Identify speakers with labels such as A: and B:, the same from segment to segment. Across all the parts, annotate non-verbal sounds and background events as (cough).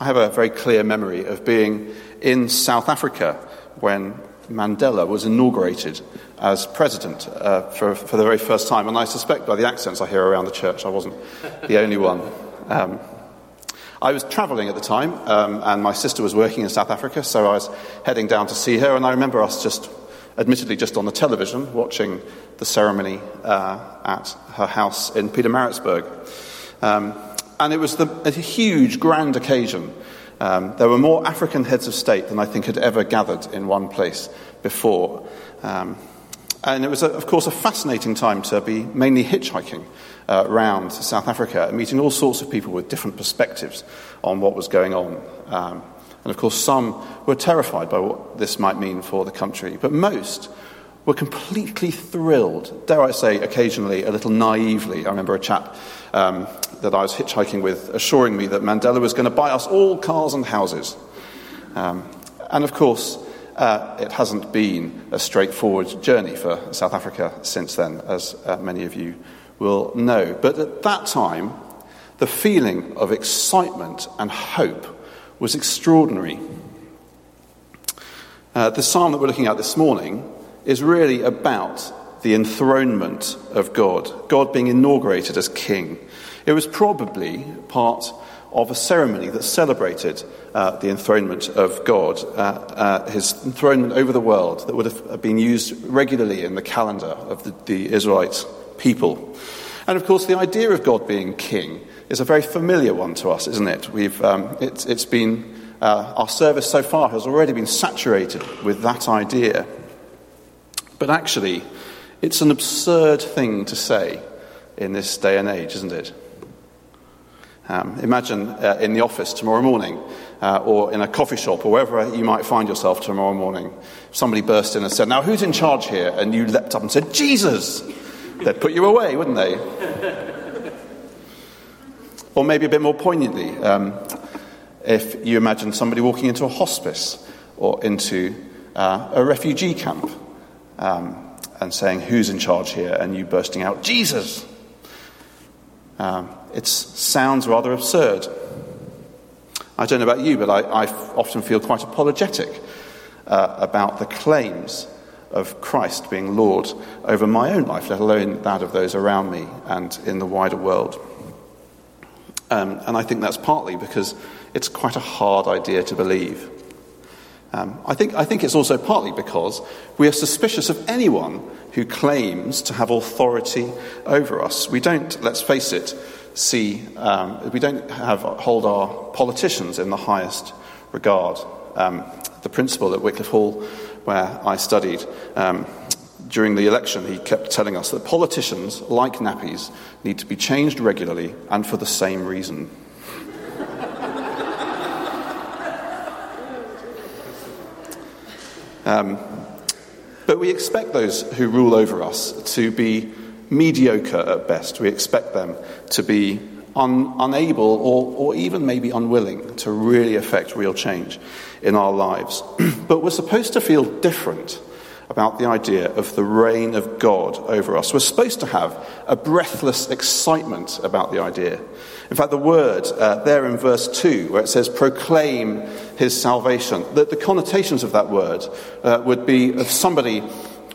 A: I have a very clear memory of being in South Africa when Mandela was inaugurated as president uh, for, for the very first time. And I suspect by the accents I hear around the church, I wasn't the only one. Um, I was travelling at the time, um, and my sister was working in South Africa, so I was heading down to see her. And I remember us just, admittedly, just on the television, watching the ceremony uh, at her house in Pietermaritzburg. Um, and it was the, a huge, grand occasion. Um, there were more African heads of state than I think had ever gathered in one place before. Um, and it was, a, of course, a fascinating time to be mainly hitchhiking uh, around South Africa meeting all sorts of people with different perspectives on what was going on. Um, and of course, some were terrified by what this might mean for the country, but most were completely thrilled, dare I say, occasionally a little naively. I remember a chap um, that I was hitchhiking with assuring me that Mandela was going to buy us all cars and houses. Um, and of course, uh, it hasn't been a straightforward journey for South Africa since then, as uh, many of you will know. But at that time, the feeling of excitement and hope was extraordinary. Uh, the psalm that we're looking at this morning is really about the enthronement of God, God being inaugurated as king. It was probably part of a ceremony that celebrated uh, the enthronement of God, uh, uh, his enthronement over the world, that would have been used regularly in the calendar of the, the Israelite people. And of course, the idea of God being king is a very familiar one to us, isn't it? We've, um, it's, it's been, uh, our service so far has already been saturated with that idea. But actually, it's an absurd thing to say in this day and age, isn't it? Um, imagine uh, in the office tomorrow morning, uh, or in a coffee shop, or wherever you might find yourself tomorrow morning, somebody burst in and said, Now, who's in charge here? And you leapt up and said, Jesus! They'd put you away, wouldn't they? (laughs) or maybe a bit more poignantly, um, if you imagine somebody walking into a hospice or into uh, a refugee camp um, and saying, Who's in charge here? and you bursting out, Jesus! Um, it sounds rather absurd. I don't know about you, but I, often feel quite apologetic uh, about the claims of Christ being Lord over my own life, let alone that of those around me and in the wider world. Um, and I think that's partly because it's quite a hard idea to believe. Um, I, think, I think it's also partly because we are suspicious of anyone who claims to have authority over us. We don't, let's face it, see, um, we don't have, hold our politicians in the highest regard. Um, the principal at Wycliffe Hall, where I studied, um, during the election, he kept telling us that politicians, like nappies, need to be changed regularly and for the same reason. Um, but we expect those who rule over us to be mediocre at best. We expect them to be un- unable or, or even maybe unwilling to really affect real change in our lives. (clears throat) but we're supposed to feel different about the idea of the reign of God over us. We're supposed to have a breathless excitement about the idea. In fact, the word uh, there in verse 2, where it says proclaim his salvation, that the connotations of that word uh, would be of somebody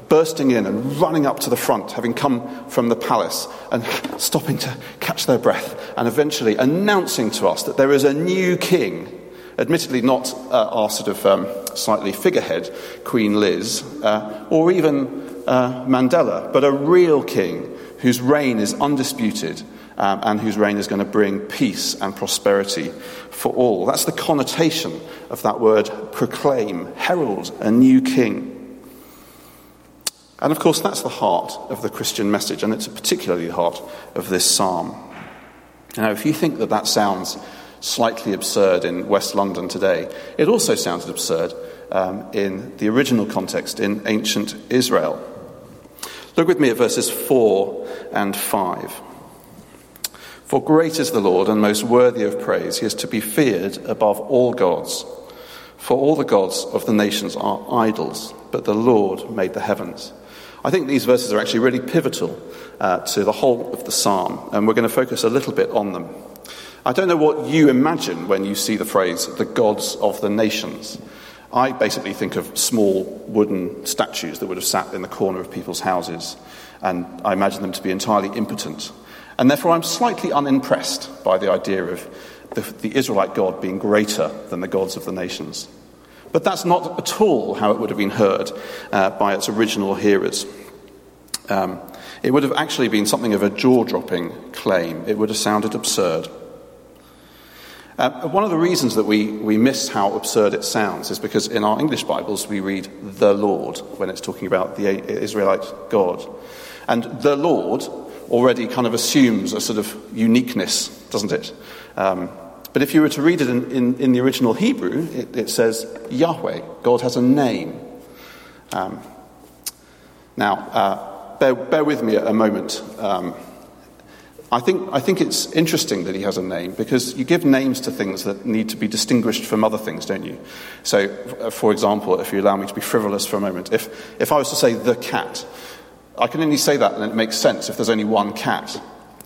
A: bursting in and running up to the front, having come from the palace, and stopping to catch their breath, and eventually announcing to us that there is a new king. Admittedly, not uh, our sort of um, slightly figurehead, Queen Liz, uh, or even uh, Mandela, but a real king whose reign is undisputed um, and whose reign is going to bring peace and prosperity for all. That's the connotation of that word proclaim, herald a new king. And of course, that's the heart of the Christian message, and it's particularly the heart of this psalm. Now, if you think that that sounds slightly absurd in West London today, it also sounded absurd um, in the original context in ancient Israel. Look with me at verses 4 and 5. For great is the Lord and most worthy of praise. He is to be feared above all gods. For all the gods of the nations are idols, but the Lord made the heavens. I think these verses are actually really pivotal uh, to the whole of the psalm, and we're going to focus a little bit on them. I don't know what you imagine when you see the phrase the gods of the nations. I basically think of small wooden statues that would have sat in the corner of people's houses, and I imagine them to be entirely impotent. And therefore, I'm slightly unimpressed by the idea of the, the Israelite God being greater than the gods of the nations. But that's not at all how it would have been heard uh, by its original hearers. Um, it would have actually been something of a jaw dropping claim. It would have sounded absurd. Uh, one of the reasons that we, we miss how absurd it sounds is because in our English Bibles we read the Lord when it's talking about the Israelite God. And the Lord already kind of assumes a sort of uniqueness, doesn't it? Um, but if you were to read it in, in, in the original Hebrew, it, it, says Yahweh. God has a name. Um, now, uh, bear, bear, with me a moment. Um, I, think, I think it's interesting that he has a name because you give names to things that need to be distinguished from other things, don't you? So, uh, for example, if you allow me to be frivolous for a moment, if, if I was to say the cat, I can only say that and it makes sense if there's only one cat.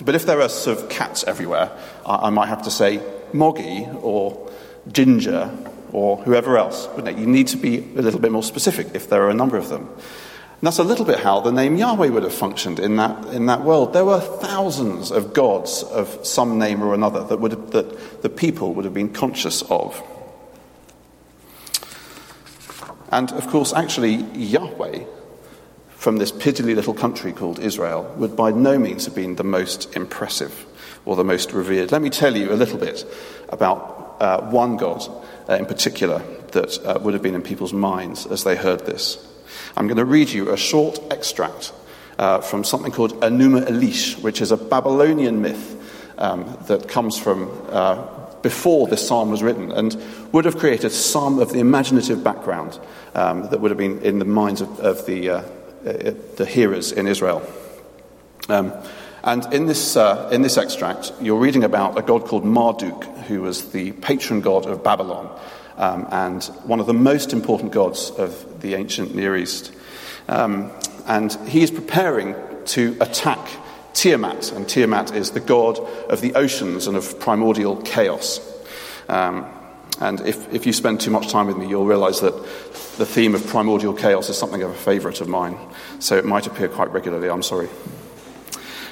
A: But if there are sort of cats everywhere, I, I might have to say Moggy or Ginger or whoever else. wouldn't it? You need to be a little bit more specific if there are a number of them. And that's a little bit how the name Yahweh would have functioned in that, in that world. There were thousands of gods of some name or another that, would have, that the people would have been conscious of. And of course, actually, Yahweh from this piddly little country called Israel would by no means have been the most impressive or the most revered. Let me tell you a little bit about uh, one God uh, in particular that uh, would have been in people's minds as they heard this. I'm going to read you a short extract uh, from something called Enuma Elish, which is a Babylonian myth um, that comes from uh, before this psalm was written and would have created some of the imaginative background um, that would have been in the minds of, of the uh, uh, the hearers in Israel. Um, and in this, uh, in this extract, you're reading about a god called Marduk, who was the patron god of Babylon um, and one of the most important gods of the ancient Near East. Um, and he is preparing to attack Tiamat, and Tiamat is the god of the oceans and of primordial chaos. Um, and if, if you spend too much time with me, you'll realize that the theme of primordial chaos is something of a favorite of mine. So it might appear quite regularly, I'm sorry.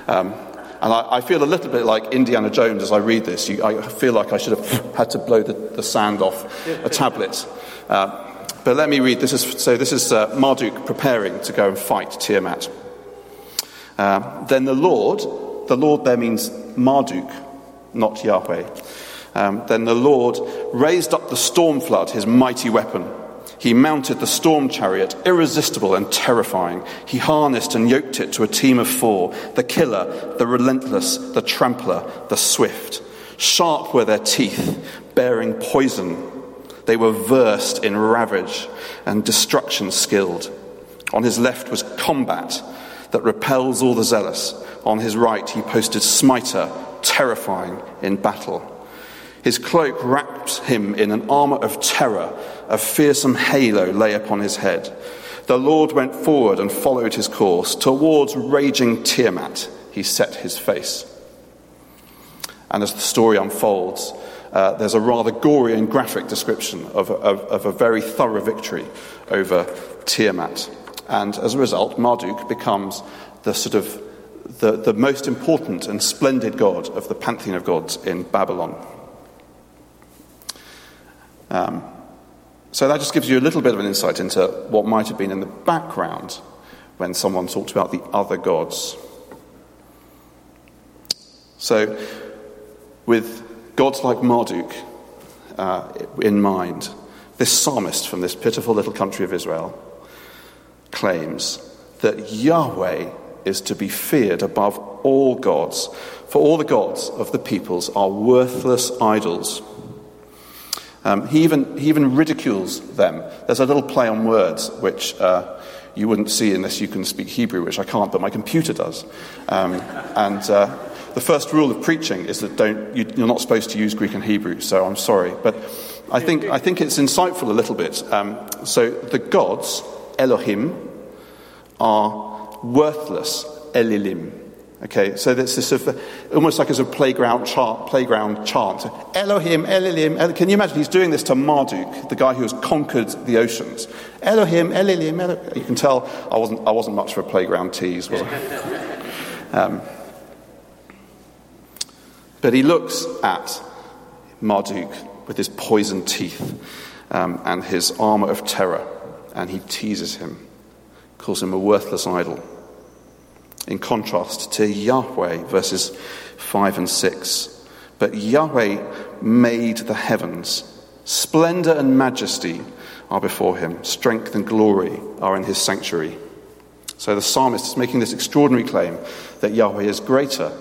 A: Um, and I, I, feel a little bit like Indiana Jones as I read this. You, I feel like I should have had to blow the, the sand off a tablet. Uh, but let me read. This is, so this is uh, Marduk preparing to go and fight Tiamat. Uh, then the Lord, the Lord there means Marduk, not Yahweh. Um, then the Lord raised up the storm flood, his mighty weapon. He mounted the storm chariot, irresistible and terrifying. He harnessed and yoked it to a team of four the killer, the relentless, the trampler, the swift. Sharp were their teeth, bearing poison. They were versed in ravage and destruction skilled. On his left was combat that repels all the zealous. On his right, he posted smiter, terrifying in battle. His cloak wrapped him in an armor of terror, a fearsome halo lay upon his head. The Lord went forward and followed his course. Towards raging Tiamat, he set his face. And as the story unfolds, uh, there's a rather gory and graphic description of, of, of a very thorough victory over Tiamat. And as a result, Marduk becomes the sort of the, the most important and splendid god of the pantheon of gods in Babylon. Um, so that just gives you a little bit of an insight into what might have been in the background when someone talked about the other gods. So, with gods like Marduk uh, in mind, this psalmist from this pitiful little country of Israel claims that Yahweh is to be feared above all gods, for all the gods of the peoples are worthless idols um, he, even, he even ridicules them. There's a little play on words which uh, you wouldn't see unless you can speak Hebrew, which I can't, but my computer does. Um, and uh, the first rule of preaching is that don't, you, are not supposed to use Greek and Hebrew, so I'm sorry. But I think, I think it's insightful a little bit. Um, so the gods, Elohim, are worthless Elilim. Okay, so that's this sort of, almost like as a playground chant, playground chant. Elohim, Elohim, Elohim. Can you imagine? He's doing this to Marduk, the guy who has conquered the oceans. Elohim, Elohim, Elohim. You can tell I wasn't, I wasn't much for a playground tease, was I? (laughs) um, but he looks at Marduk with his poisoned teeth um, and his armor of terror, and he teases him, calls him a worthless idol in contrast to Yahweh, verses 5 and 6. But Yahweh made the heavens. Splendor and majesty are before him, strength and glory are in his sanctuary. So the psalmist is making this extraordinary claim that Yahweh is greater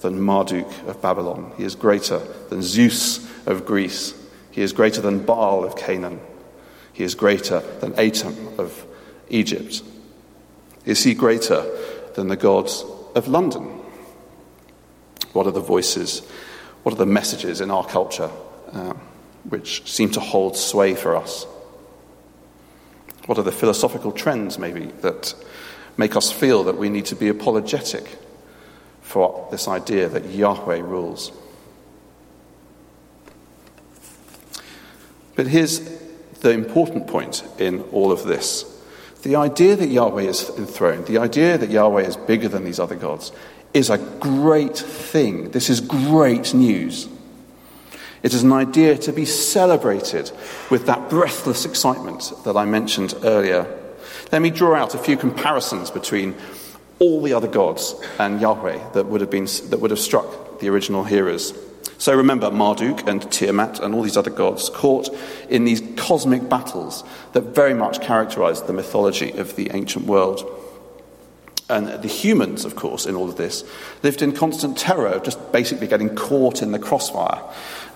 A: than Marduk of Babylon. He is greater than Zeus of Greece. He is greater than Baal of Canaan. He is greater than Atum of Egypt. Is he greater than the gods of London? What are the voices, what are the messages in our culture uh, which seem to hold sway for us? What are the philosophical trends, maybe, that make us feel that we need to be apologetic for this idea that Yahweh rules? But here's the important point in all of this the idea that Yahweh is enthroned, the idea that Yahweh is bigger than these other gods, is a great thing. This is great news. It is an idea to be celebrated with that breathless excitement that I mentioned earlier. Let me draw out a few comparisons between all the other gods and Yahweh that would have, been, that would have struck the original hearers. So remember Marduk and Tiamat and all these other gods caught in these cosmic battles that very much characterized the mythology of the ancient world. And the humans, of course, in all of this, lived in constant terror of just basically getting caught in the crossfire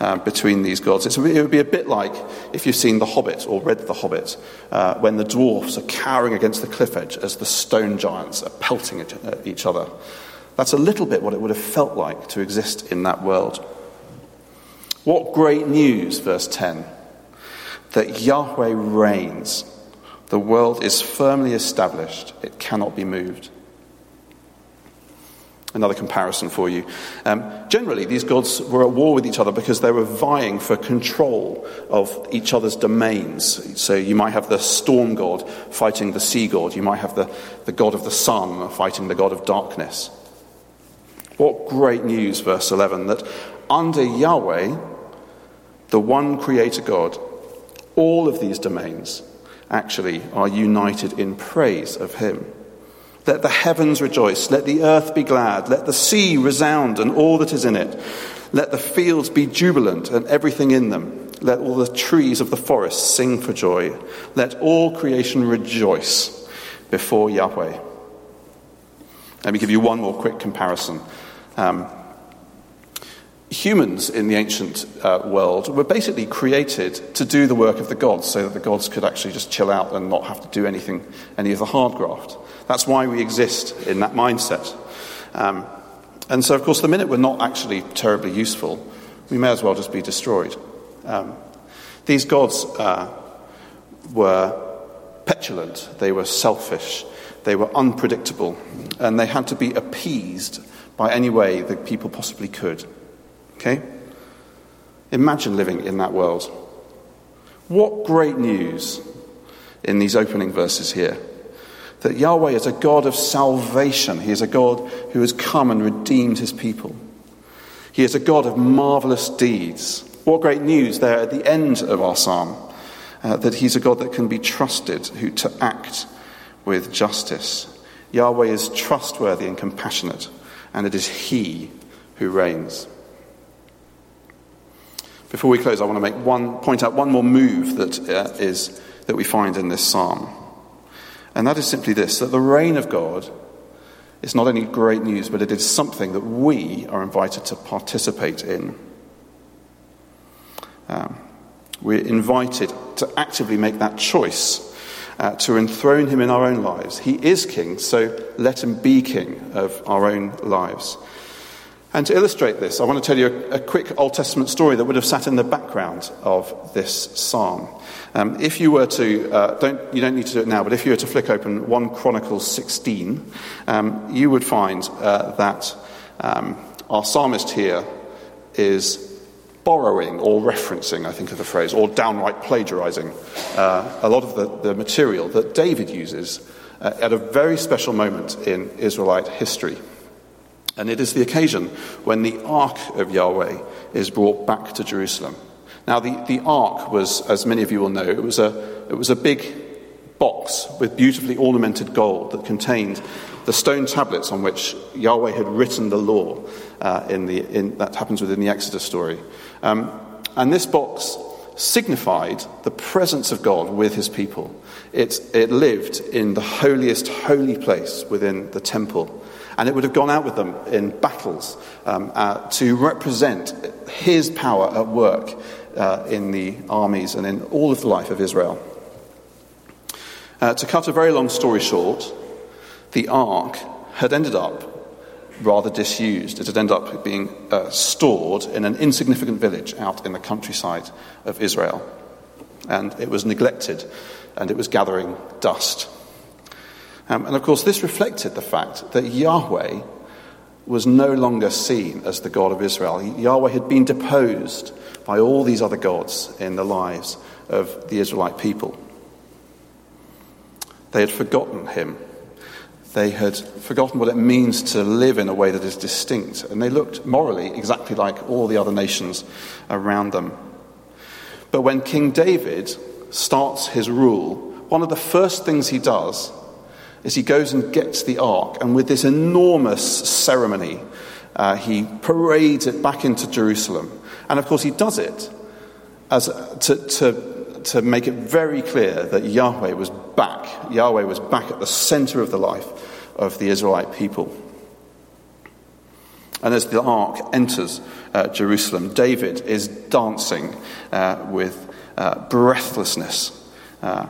A: uh, between these gods. It's, it would be a bit like if you've seen The Hobbit or read The Hobbit, uh, when the dwarfs are cowering against the cliff edge as the stone giants are pelting at each other. That's a little bit what it would have felt like to exist in that world. What great news, verse 10, that Yahweh reigns. The world is firmly established, it cannot be moved. Another comparison for you. Um, generally, these gods were at war with each other because they were vying for control of each other's domains. So you might have the storm god fighting the sea god, you might have the, the god of the sun fighting the god of darkness. What great news, verse 11, that under Yahweh, the one creator God, all of these domains actually are united in praise of Him. Let the heavens rejoice, let the earth be glad, let the sea resound and all that is in it. Let the fields be jubilant and everything in them. Let all the trees of the forest sing for joy. Let all creation rejoice before Yahweh. Let me give you one more quick comparison. Um, humans in the ancient uh, world were basically created to do the work of the gods so that the gods could actually just chill out and not have to do anything, any of the hard graft. That's why we exist in that mindset. Um, and so, of course, the minute we're not actually terribly useful, we may as well just be destroyed. Um, these gods uh, were petulant, they were selfish, they were unpredictable, and they had to be appeased by any way that people possibly could. Okay? Imagine living in that world. What great news in these opening verses here. That Yahweh is a God of salvation. He is a God who has come and redeemed his people. He is a God of marvelous deeds. What great news there at the end of our psalm. Uh, that he's a God that can be trusted, who to act with justice. Yahweh is trustworthy and compassionate, and it is he who reigns. Before we close, I want to make one, point out one more move that, uh, is, that we find in this psalm. And that is simply this that the reign of God is not only great news, but it is something that we are invited to participate in. Um, we're invited to actively make that choice uh, to enthrone him in our own lives. He is king, so let him be king of our own lives. And to illustrate this, I want to tell you a, a, quick Old Testament story that would have sat in the background of this psalm. Um, if you were to, uh, don't, you don't need to do it now, but if you were to flick open 1 Chronicles 16, um, you would find uh, that um, our psalmist here is borrowing or referencing, I think of the phrase, or downright plagiarizing uh, a lot of the, the, material that David uses uh, at a very special moment in Israelite history. And it is the occasion when the ark of Yahweh is brought back to Jerusalem. Now, the, the ark was, as many of you will know, it was, a, it was a big box with beautifully ornamented gold that contained the stone tablets on which Yahweh had written the law. Uh, in the, in, that happens within the Exodus story. Um, and this box signified the presence of God with his people. It, it lived in the holiest holy place within the temple and it would have gone out with them in battles um, uh, to represent his power at work uh, in the armies and in all of the life of Israel. Uh, to cut a very long story short, the ark had ended up rather disused. It had ended up being uh, stored in an insignificant village out in the countryside of Israel. And it was neglected and it was gathering dust. Um, and of course, this reflected the fact that Yahweh was no longer seen as the God of Israel. Yahweh had been deposed by all these other gods in the lives of the Israelite people. They had forgotten him. They had forgotten what it means to live in a way that is distinct, and they looked morally exactly like all the other nations around them. But when King David starts his rule, one of the first things he does is he goes and gets the ark, and with this enormous ceremony, uh, he parades it back into Jerusalem. And of course, he does it as, to, to, to make it very clear that Yahweh was back. Yahweh was back at the center of the life of the Israelite people. And as the ark enters uh, Jerusalem, David is dancing uh, with uh, breathlessness. Uh,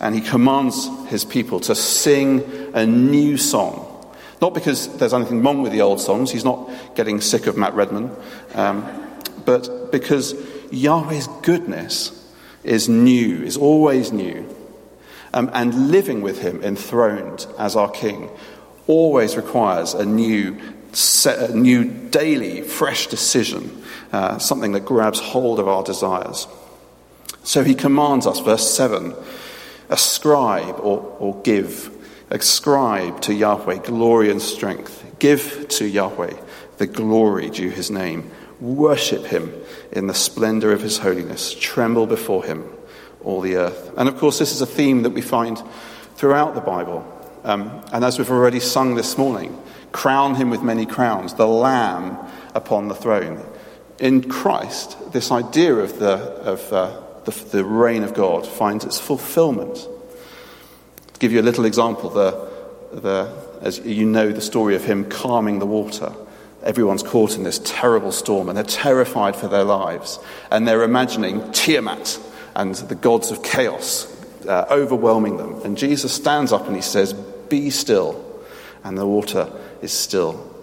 A: and he commands his people to sing a new song. Not because there's anything wrong with the old songs, he's not getting sick of Matt Redman, um, but because Yahweh's goodness is new, is always new. Um, and living with him enthroned as our king always requires a new, set, a new daily, fresh decision, uh, something that grabs hold of our desires. So he commands us, verse 7 Ascribe or, or give. Ascribe to Yahweh glory and strength. Give to Yahweh the glory due his name. Worship him in the splendor of his holiness. Tremble before him, all the earth. And of course, this is a theme that we find throughout the Bible. Um, and as we've already sung this morning, crown him with many crowns, the Lamb upon the throne. In Christ, this idea of the, of, uh, the, the reign of God finds its fulfillment. To give you a little example, the, the, as you know the story of him calming the water. Everyone's caught in this terrible storm and they're terrified for their lives. And they're imagining Tiamat and the gods of chaos uh, overwhelming them. And Jesus stands up and he says, Be still. And the water is still.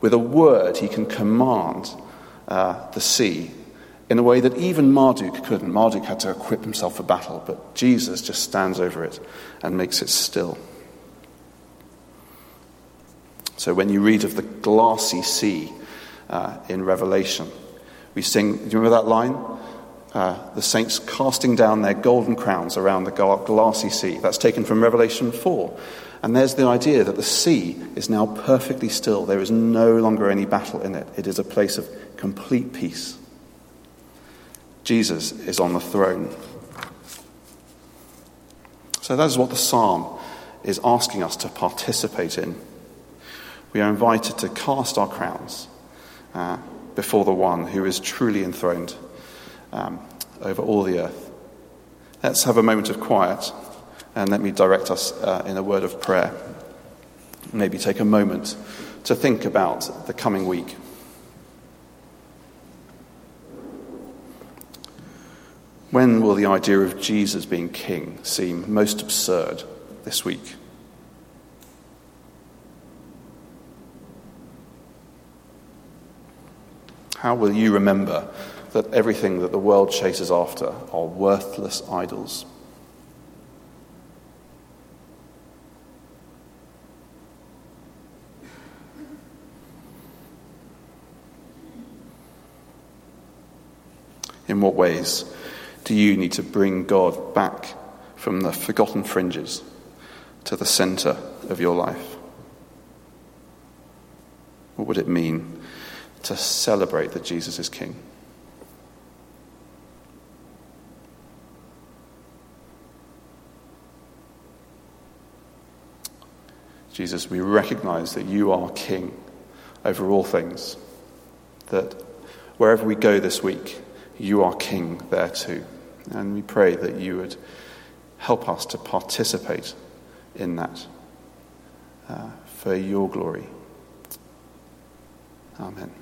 A: With a word, he can command uh, the sea in a way that even Marduk couldn't. Marduk had to equip himself for battle, but Jesus just stands over it and makes it still. So when you read of the glassy sea uh, in Revelation, we sing, do you remember that line? Uh, the saints casting down their golden crowns around the glassy sea. That's taken from Revelation 4. And there's the idea that the sea is now perfectly still. There is no longer any battle in it. It is a place of complete peace. Jesus is on the throne. So that is what the psalm is asking us to participate in. We are invited to cast our crowns uh, before the one who is truly enthroned um, over all the earth. Let's have a moment of quiet and let me direct us uh, in a word of prayer. Maybe take a moment to think about the coming week. When will the idea of Jesus being king seem most absurd this week? How will you remember that everything that the world chases after are worthless idols? In what ways do you need to bring God back from the forgotten fringes to the centre of your life? What would it mean to celebrate that Jesus is King? Jesus, we recognize that you are King over all things, that wherever we go this week, you are King there too. And we pray that you would help us to participate in that uh, for your glory. Amen.